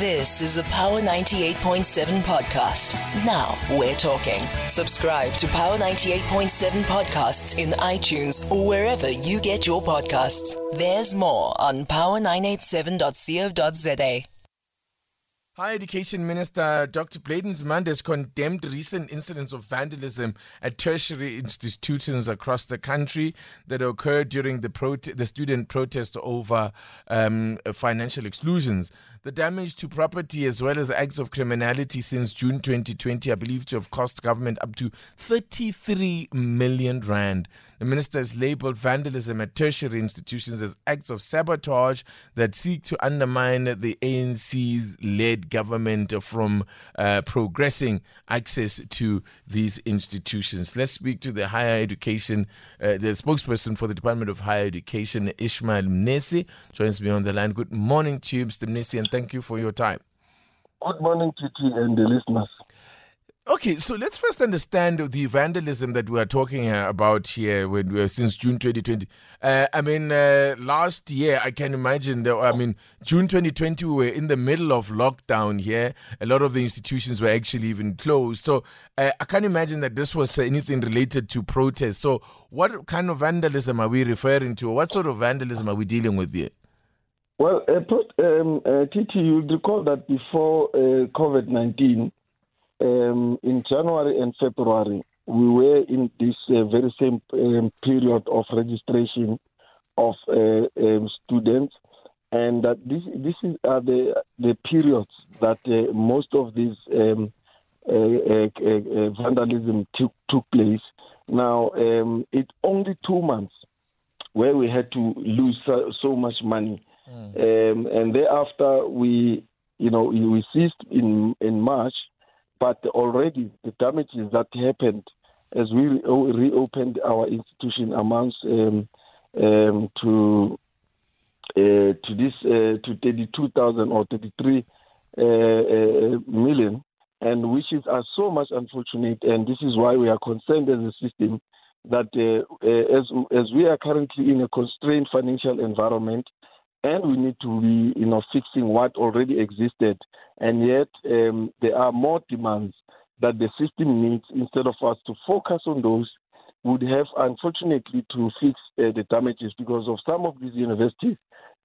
This is a Power 98.7 podcast. Now we're talking. Subscribe to Power 98.7 podcasts in iTunes or wherever you get your podcasts. There's more on power987.co.za. Higher Education Minister Dr. Blade Nzimande has condemned recent incidents of vandalism at tertiary institutions across the country that occurred during the, prote- the student protest over um, financial exclusions. The damage to property as well as acts of criminality since June 2020 are believed to have cost government up to 33 million rand. The minister has labeled vandalism at tertiary institutions as acts of sabotage that seek to undermine the ANC's led government from uh, progressing access to these institutions. Let's speak to the higher education, uh, the spokesperson for the Department of Higher Education, Ishmael Mnisi, joins me on the line. Good morning to you, Mr. Mnisi, and thank you for your time. Good morning, Titi, and the listeners. Okay, so let's first understand the vandalism that we are talking about here when, uh, since June 2020. Uh, I mean, uh, last year, I can imagine that, I mean, June 2020, we were in the middle of lockdown here. A lot of the institutions were actually even closed. So uh, I can't imagine that this was anything related to protests. So, what kind of vandalism are we referring to? What sort of vandalism are we dealing with here? Well, uh, um, uh, Titi, you'll recall that before COVID 19, um, in January and February, we were in this uh, very same um, period of registration of uh, um, students, and that this this is uh, the the periods that uh, most of this um, uh, uh, vandalism took took place. Now, um, it's only two months where we had to lose so, so much money, mm. and thereafter we, you know, we ceased in in March but already the damages that happened as we reopened our institution amounts um, um, to uh, to this uh, to 32,000 or 33 uh, uh, million, and which is uh, so much unfortunate. And this is why we are concerned as a system that uh, as as we are currently in a constrained financial environment, and we need to be, you know, fixing what already existed. And yet, um, there are more demands that the system needs. Instead of us to focus on those, would have unfortunately to fix uh, the damages because of some of these universities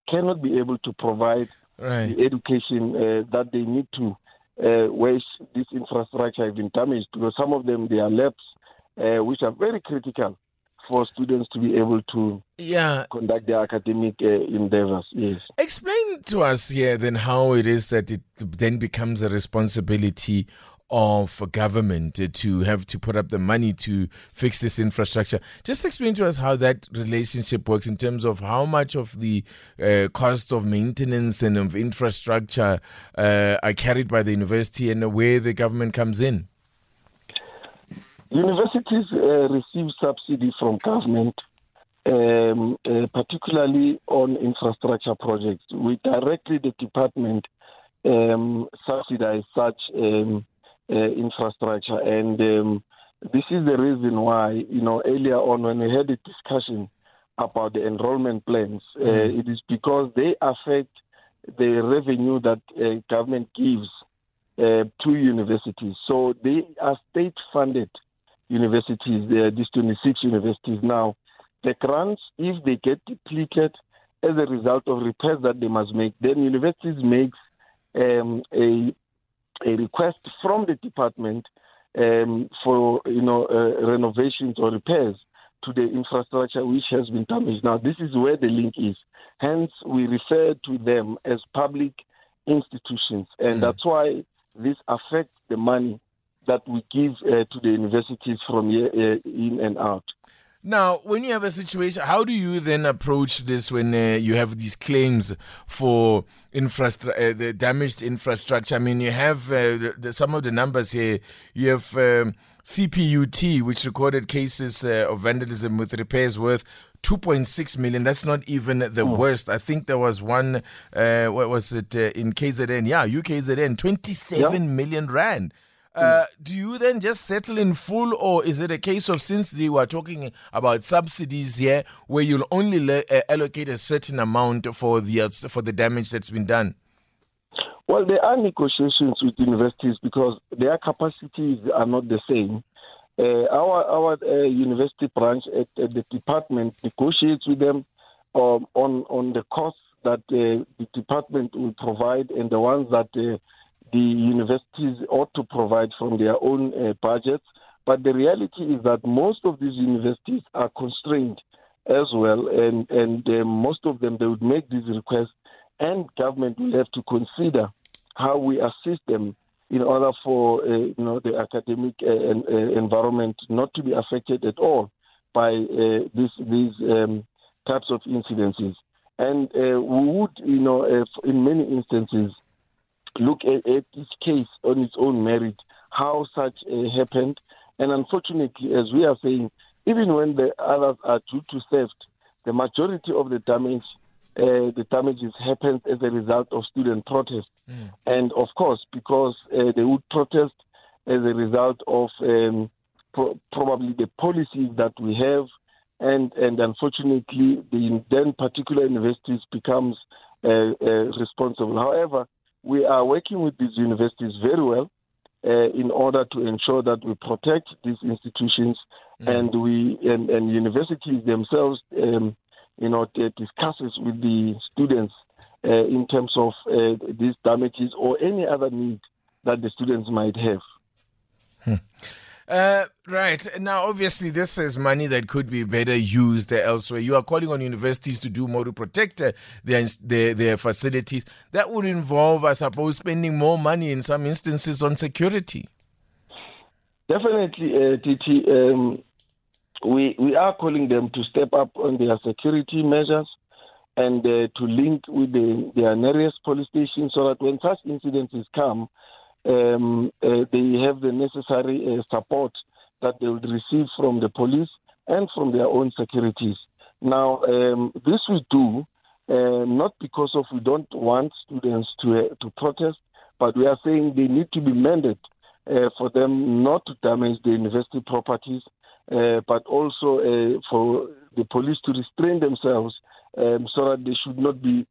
cannot be able to provide right. the education uh, that they need to, uh, where this infrastructure has been damaged. Because some of them they are labs, uh, which are very critical for students to be able to yeah conduct their academic uh, endeavors. Yes. Explain to us here then how it is that it then becomes a responsibility of government to have to put up the money to fix this infrastructure. Just explain to us how that relationship works in terms of how much of the uh, costs of maintenance and of infrastructure uh, are carried by the university and where the government comes in. Universities uh, receive subsidy from government, um, uh, particularly on infrastructure projects. We directly, the department, um, subsidize such um, uh, infrastructure, and um, this is the reason why, you know, earlier on when we had a discussion about the enrollment plans, uh, mm. it is because they affect the revenue that uh, government gives uh, to universities. So they are state funded universities, there are these 26 universities now, the grants, if they get depleted as a result of repairs that they must make, then universities make um, a, a request from the department um, for you know uh, renovations or repairs to the infrastructure which has been damaged. Now, this is where the link is. Hence, we refer to them as public institutions, and mm. that's why this affects the money that we give uh, to the universities from year uh, in and out. Now, when you have a situation, how do you then approach this when uh, you have these claims for infrastructure, uh, the damaged infrastructure? I mean, you have uh, the, the, some of the numbers here. You have um, CPUT, which recorded cases uh, of vandalism with repairs worth 2.6 million. That's not even the oh. worst. I think there was one, uh, what was it, uh, in KZN? Yeah, UKZN, twenty-seven million rand. Uh, do you then just settle in full, or is it a case of since they were talking about subsidies here, where you'll only le- uh, allocate a certain amount for the for the damage that's been done? Well, there are negotiations with universities because their capacities are not the same. Uh, our our university branch at, at, the department negotiates with them um, on on the costs that the department will provide and the ones that the universities ought to provide from their own uh, budgets. But the reality is that most of these universities are constrained as well, and and uh, most of them they would make these requests, and government will have to consider how we assist them in order for uh, you know the academic uh, uh, environment not to be affected at all by uh, this, these um, types of incidences. And we would, you know, in many instances, look at, at each case on its own merit, how such happened. And unfortunately, as we are saying, even when the others are due to theft, the majority of the damage uh, the damages happened as a result of student protest. Mm. And of course, because uh, they would protest as a result of um, pro- probably the policies that we have, and and unfortunately, the then particular universities becomes uh, uh responsible. However, we are working with these universities very well. Uh, in order to ensure that we protect these institutions mm. and we and, and universities themselves um, you know, discusses with the students uh, in terms of uh, these damages or any other need that the students might have. Hmm. Uh, right. Now, obviously, this is money that could be better used elsewhere. You are calling on universities to do more to protect uh, their, their, their facilities. That would involve, I suppose, spending more money in some instances on security. Definitely, uh. Um, we we are calling them to step up on their security measures and uh, to link with the, their nearest police station so that when such incidents come, um, uh, they have the necessary uh, support that they would receive from the police and from their own securities. Now, um, this we do uh, not because of we don't want students to uh, to protest, but we are saying they need to be mended uh, for them not to damage the university properties uh, but also for the police to restrain themselves um, so that they should not be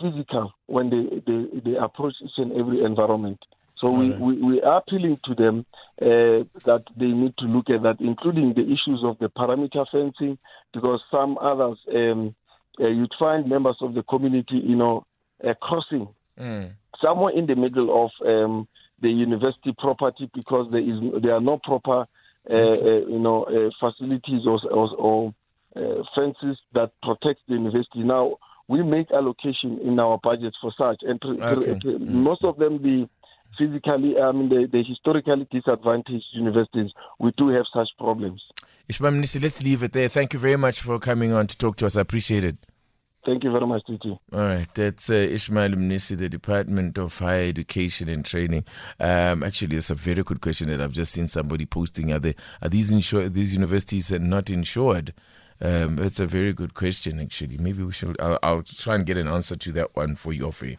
physical when they, they, they, approach each and every environment. So we, right. we, we, are appealing to them uh, that they need to look at that, including the issues of the perimeter fencing, because some others, um, uh, you'd find members of the community, you know, crossing mm. somewhere in the middle of um, the university property because there is there are no proper uh, uh, you know, uh, facilities or, or, or fences that protect the university. Now, we make allocation in our budget for such, and okay. Mm. most of them, the physically, I mean, the, the historically disadvantaged universities, we do have such problems. Ishmael Mnisi, let's leave it there. Thank you very much for coming on to talk to us. I appreciate it. Thank you very much, Titi. All right, that's uh, Ishmael Mnisi, the Department of Higher Education and Training. Um, actually, it's a very good question that I've just seen somebody posting. Are, they, are these insured? These universities not insured? Um, it's a very good question, actually. Maybe we should. I'll, I'll try and get an answer to that one for you, free.